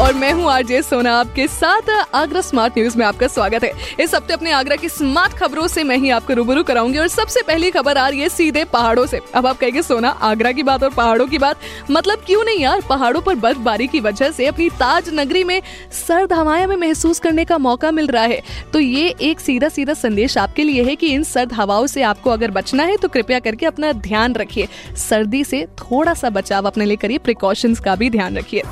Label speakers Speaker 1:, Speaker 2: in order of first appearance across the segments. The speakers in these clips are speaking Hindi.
Speaker 1: और मैं हूँ आरजे सोना। आपके साथ आगरा स्मार्ट न्यूज़ में आपका स्वागत है। इस हफ़्ते अपने आगरा की स्मार्ट खबरों से मैं ही आपको रूबरू कराऊँगी और सबसे पहली खबर आ रही है सीधे पहाड़ों से। अब आप कहेंगे, सोना, आगरा की बात और पहाड़ों की बात? मतलब क्यों नहीं यार? पहाड़ों पर बर्फबारी की वजह से अपनी ताज नगरी में सर्द हवाएँ में महसूस करने का मौका मिल रहा है। तो ये एक सीधा सीधा संदेश आपके लिए है कि इन सर्द हवाओं से आपको अगर बचना है तो कृपया करके अपना ध्यान रखिए। सर्दी से थोड़ा सा बचाव अपने लिए करिए प्रिकॉशंस का भी ध्यान रखिए।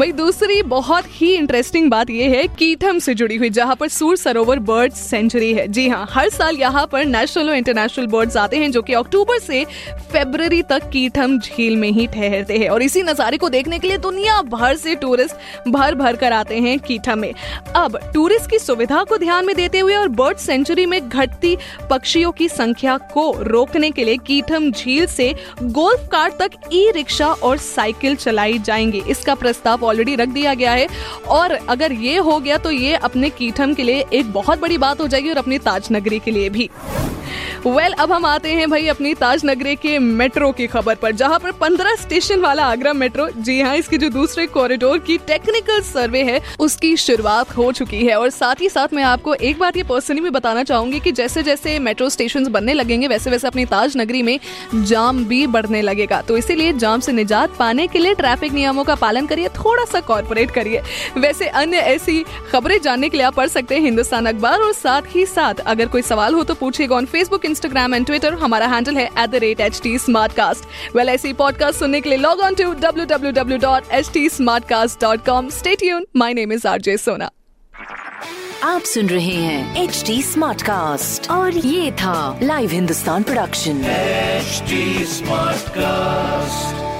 Speaker 1: वही दूसरी बहुत ही इंटरेस्टिंग बात यह है, कीथम से जुड़ी हुई, जहाँ पर सूर सरोवर बर्ड सेंचुरी है। जी हाँ हर साल यहाँ पर नेशनल और इंटरनेशनल बर्ड्स आते हैं, जो कि अक्टूबर से फरवरी तक कीथम झील में ही ठहरते हैं। और इसी नज़ारे को देखने के लिए दुनिया भर से टूरिस्ट भर भर कर आते हैं कीथम में। अब टूरिस्ट की सुविधा को ध्यान में देते हुए और बर्ड सेंचुरी में घटती पक्षियों की संख्या को रोकने के लिए कीथम झील से गोल्फ कार्ट तक ई रिक्शा और साइकिल चलाई जाएँगी। इसका प्रस्ताव ऑलरेडी रख दिया गया है। और अगर ये हो गया तो ये अपने कीठम के लिए एक बहुत बड़ी बात हो जाएगी और अपनी ताज नगरी के लिए भी। वेल well, अब हम आते हैं भाई अपनी ताज नगरी के मेट्रो की खबर पर जहाँ पर 15 स्टेशन वाला आगरा मेट्रो जी हाँ इसकी जो दूसरे कॉरिडोर की टेक्निकल सर्वे है उसकी शुरुआत हो चुकी है। और साथ ही साथ मैं आपको एक बात ये पर्सनली भी बताना चाहूँगी कि जैसे जैसे मेट्रो स्टेशन बनने लगेंगे वैसे वैसे अपनी ताज नगरी में जाम भी बढ़ने लगेगा। तो इसीलिए जाम से निजात पाने के लिए ट्रैफ़िक नियमों का पालन करिए थोड़ा सा कॉरपोरेट करिए। वैसे अन्य ऐसी खबरें जानने के लिए आप पढ़ सकते हैं हिंदुस्तान अखबार और साथ ही साथ अगर कोई सवाल हो तो पूछिएगा on Facebook Instagram and Twitter हमारा हैंडल है at the rate H T Smartcast well ऐसी पॉडकास्ट सुनने के लिए log on to W W W dot H T Smartcast dot com stay यून my name is R J Sona
Speaker 2: आप सुन रहे हैं एच टी स्मार्ट कास्ट और ये था live Hindustan production
Speaker 3: smart Smartcast.